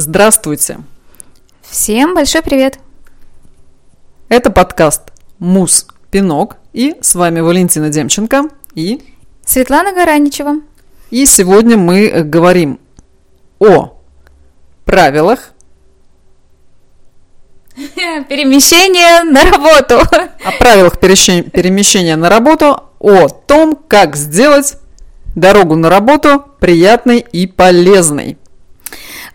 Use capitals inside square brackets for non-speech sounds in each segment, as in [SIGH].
Здравствуйте! Всем большой привет! Это подкаст «Мус Пинок» и с вами Валентина Демченко и Светлана Гараничева. И сегодня мы говорим о правилах [LAUGHS] перемещения на работу. О правилах перемещения на работу, о том, как сделать дорогу на работу приятной и полезной.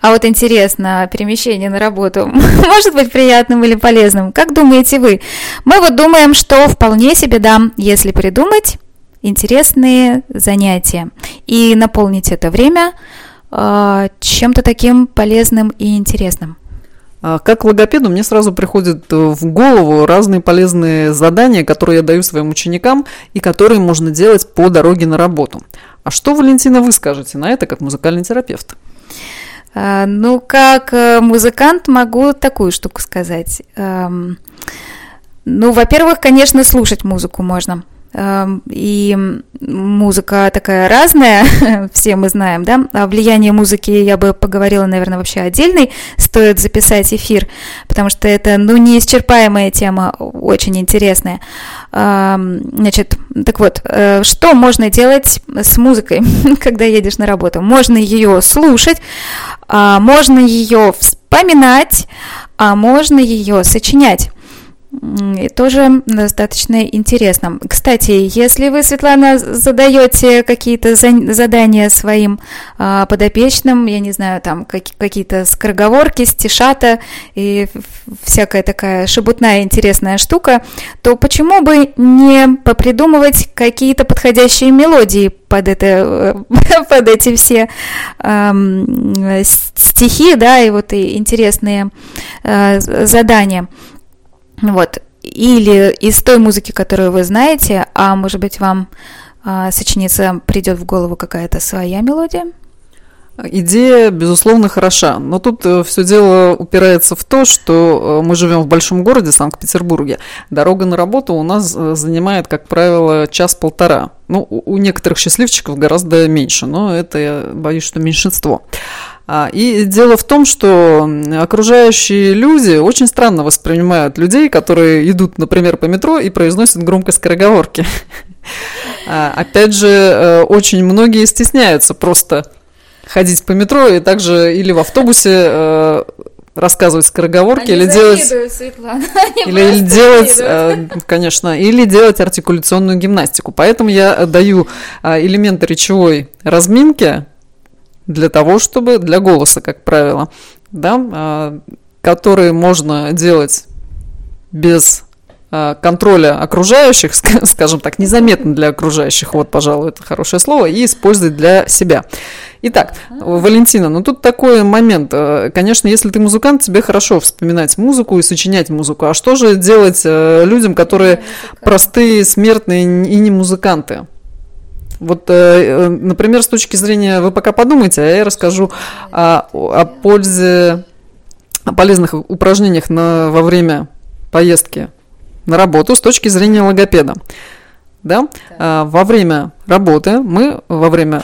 А вот интересно, перемещение на работу [LAUGHS] может быть приятным или полезным? Как думаете вы? Мы вот думаем, что вполне себе да, если придумать интересные занятия и наполнить это время э, чем-то таким полезным и интересным. А как логопеду мне сразу приходят в голову разные полезные задания, которые я даю своим ученикам и которые можно делать по дороге на работу. А что, Валентина, вы скажете на это как музыкальный терапевт? А, ну, как э, музыкант могу такую штуку сказать. Эм, ну, во-первых, конечно, слушать музыку можно. Эм, и музыка такая разная, [LAUGHS] все мы знаем, да, о влиянии музыки я бы поговорила, наверное, вообще отдельный, стоит записать эфир, потому что это, ну, неисчерпаемая тема, очень интересная. Эм, значит, так вот, э, что можно делать с музыкой, [LAUGHS] когда едешь на работу? Можно ее слушать, а можно ее вспоминать, а можно ее сочинять. Тоже достаточно интересно. Кстати, если вы, Светлана, задаете какие-то задания своим а, подопечным, я не знаю, там как, какие-то скороговорки, стишата и всякая такая шебутная интересная штука, то почему бы не попридумывать какие-то подходящие мелодии под, это, [LAUGHS] под эти все э, стихи, да, и вот и интересные э, задания. Вот. Или из той музыки, которую вы знаете, а может быть вам а, сочиниться придет в голову какая-то своя мелодия? Идея, безусловно, хороша, но тут э, все дело упирается в то, что э, мы живем в большом городе Санкт-Петербурге. Дорога на работу у нас э, занимает, как правило, час-полтора. Ну, у некоторых счастливчиков гораздо меньше, но это, я боюсь, что меньшинство. А, и дело в том, что окружающие люди очень странно воспринимают людей, которые идут, например, по метро и произносят громко скороговорки. [LAUGHS] А, опять же, э, очень многие стесняются просто ходить по метро и также или в автобусе э, рассказывать скороговорки Они или делать Светлана. [LAUGHS] или делать э, конечно или делать артикуляционную гимнастику поэтому я даю элементы речевой разминки для того, чтобы для голоса, как правило, да, а, которые можно делать без а, контроля окружающих, [LAUGHS] скажем так, незаметно для окружающих, вот, пожалуй, это хорошее слово, и использовать для себя. Итак, Валентина, ну тут такой момент. Э, конечно, если ты музыкант, тебе хорошо вспоминать музыку и сочинять музыку. А что же делать э, людям, которые простые, смертные и не музыканты? Вот, э, э, например, с точки зрения, вы пока подумайте, а я расскажу о, о пользе, о полезных упражнениях на, во время поездки на работу с точки зрения логопеда. Да? А, во время работы мы, во время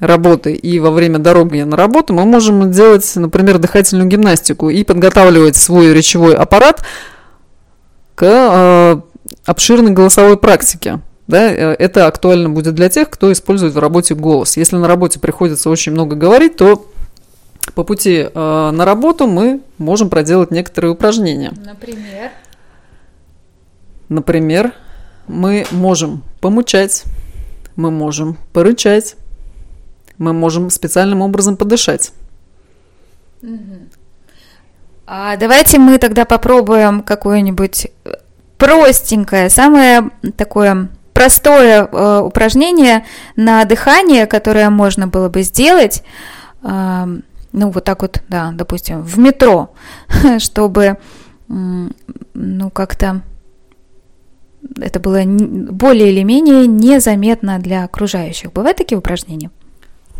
работы и во время дороги на работу мы можем делать, например, дыхательную гимнастику и подготавливать свой речевой аппарат к э, обширной голосовой практике. Да, э, это актуально будет для тех, кто использует в работе голос. Если на работе приходится очень много говорить, то по пути э, на работу мы можем проделать некоторые упражнения. Например? Например, мы можем помучать, мы можем порычать, мы можем специальным образом подышать. А давайте мы тогда попробуем какое-нибудь простенькое, самое такое простое э, упражнение на дыхание, которое можно было бы сделать, э, ну вот так вот, да, допустим, в метро, [LAUGHS] чтобы, ну как-то это было более или менее незаметно для окружающих. Бывают такие упражнения?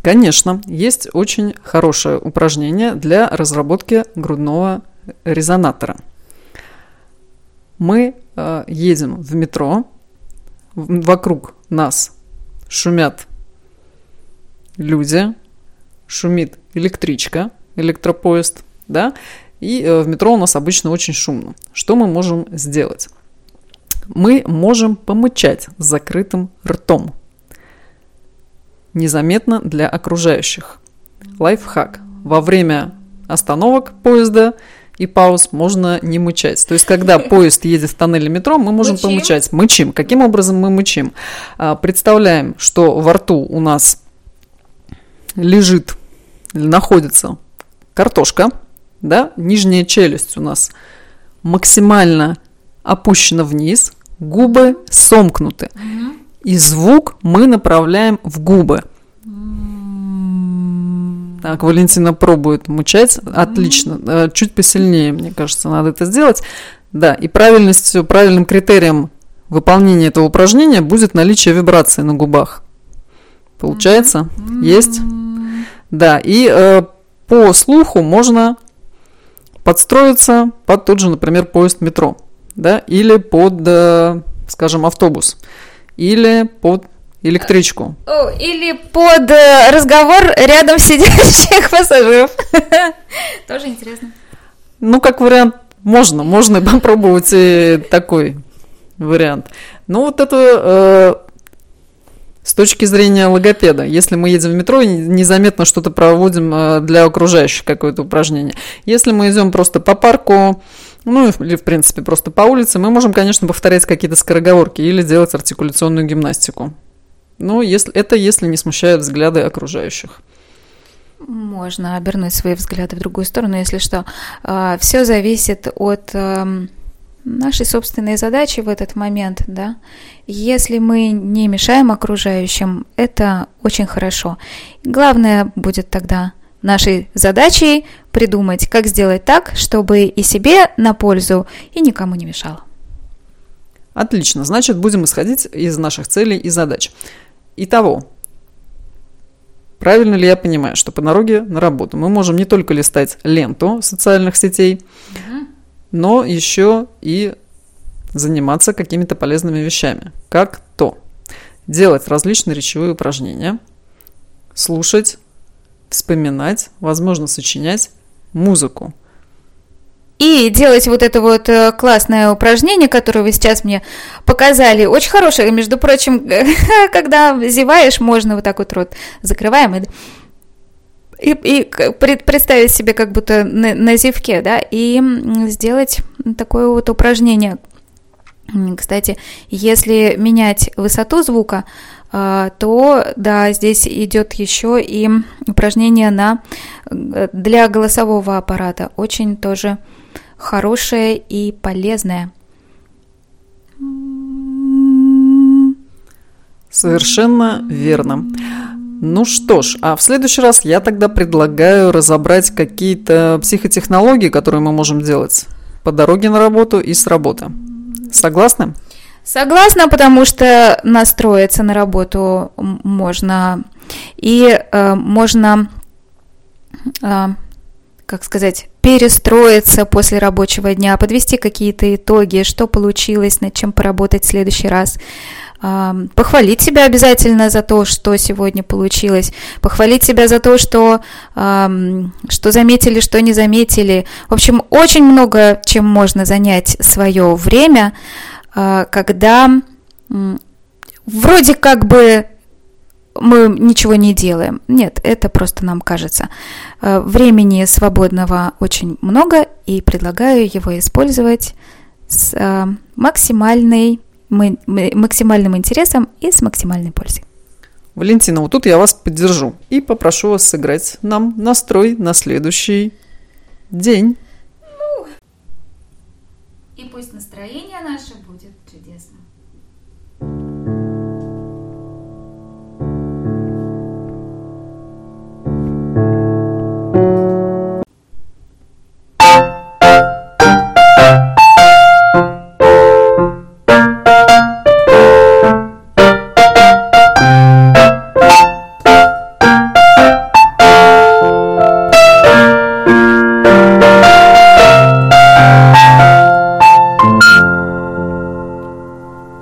Конечно, есть очень хорошее упражнение для разработки грудного резонатора. Мы э, едем в метро, вокруг нас шумят люди, шумит электричка, электропоезд, да, и э, в метро у нас обычно очень шумно. Что мы можем сделать? Мы можем помычать с закрытым ртом. Незаметно для окружающих. Лайфхак. Во время остановок поезда и пауз можно не мычать. То есть, когда [LAUGHS] поезд едет в тоннеле метро, мы можем мычим. помычать. Мычим. Каким образом мы мычим? А, представляем, что во рту у нас лежит находится картошка, да, нижняя челюсть у нас максимально опущена вниз, губы сомкнуты. И звук мы направляем в губы. Так, Валентина пробует мучать. Отлично. Э, чуть посильнее, мне кажется, надо это сделать. Да, и правильностью, правильным критерием выполнения этого упражнения будет наличие вибрации на губах. Получается? Есть? Да, и э, по слуху можно подстроиться под тот же, например, поезд метро, да, или под, э, скажем, автобус, или под электричку. Или под э, разговор рядом сидящих пассажиров. [LAUGHS] Тоже интересно. Ну, как вариант, можно, можно попробовать и такой вариант. Ну, вот это э, с точки зрения логопеда. Если мы едем в метро и незаметно что-то проводим э, для окружающих, какое-то упражнение. Если мы идем просто по парку, ну или, в принципе, просто по улице, мы можем, конечно, повторять какие-то скороговорки или делать артикуляционную гимнастику. Ну, если, это если не смущают взгляды окружающих. Можно обернуть свои взгляды в другую сторону, если что. А, Все зависит от эм, нашей собственной задачи в этот момент, да. Если мы не мешаем окружающим, это очень хорошо. Главное будет тогда нашей задачей придумать, как сделать так, чтобы и себе на пользу, и никому не мешало. Отлично, значит, будем исходить из наших целей и задач. Итого, правильно ли я понимаю, что по дороге на работу? Мы можем не только листать ленту социальных сетей, угу. но еще и заниматься какими-то полезными вещами, как то? Делать различные речевые упражнения, слушать, вспоминать, возможно, сочинять музыку – и делать вот это вот э, классное упражнение, которое вы сейчас мне показали, очень хорошее, между прочим, [LAUGHS] когда зеваешь, можно вот так вот рот закрываем и и, и представить себе как будто на, на зевке, да, и сделать такое вот упражнение. Кстати, если менять высоту звука, э, то да, здесь идет еще и упражнение на э, для голосового аппарата. Очень тоже хорошее и полезное. Совершенно верно. Ну что ж, а в следующий раз я тогда предлагаю разобрать какие-то психотехнологии, которые мы можем делать по дороге на работу и с работы. Согласны? Согласна, потому что настроиться на работу можно и э, можно э, как сказать, перестроиться после рабочего дня, подвести какие-то итоги, что получилось, над чем поработать в следующий раз. Похвалить себя обязательно за то, что сегодня получилось, похвалить себя за то, что, что заметили, что не заметили. В общем, очень много чем можно занять свое время, а, когда вроде как бы мы ничего не делаем. Нет, это просто нам кажется. Э, времени свободного очень много, и предлагаю его использовать с э, максимальной, максимальным интересом и с максимальной пользой. Валентина, вот тут я вас поддержу и попрошу вас сыграть нам настрой на следующий день. Ну, и пусть настроение наше будет чудесным.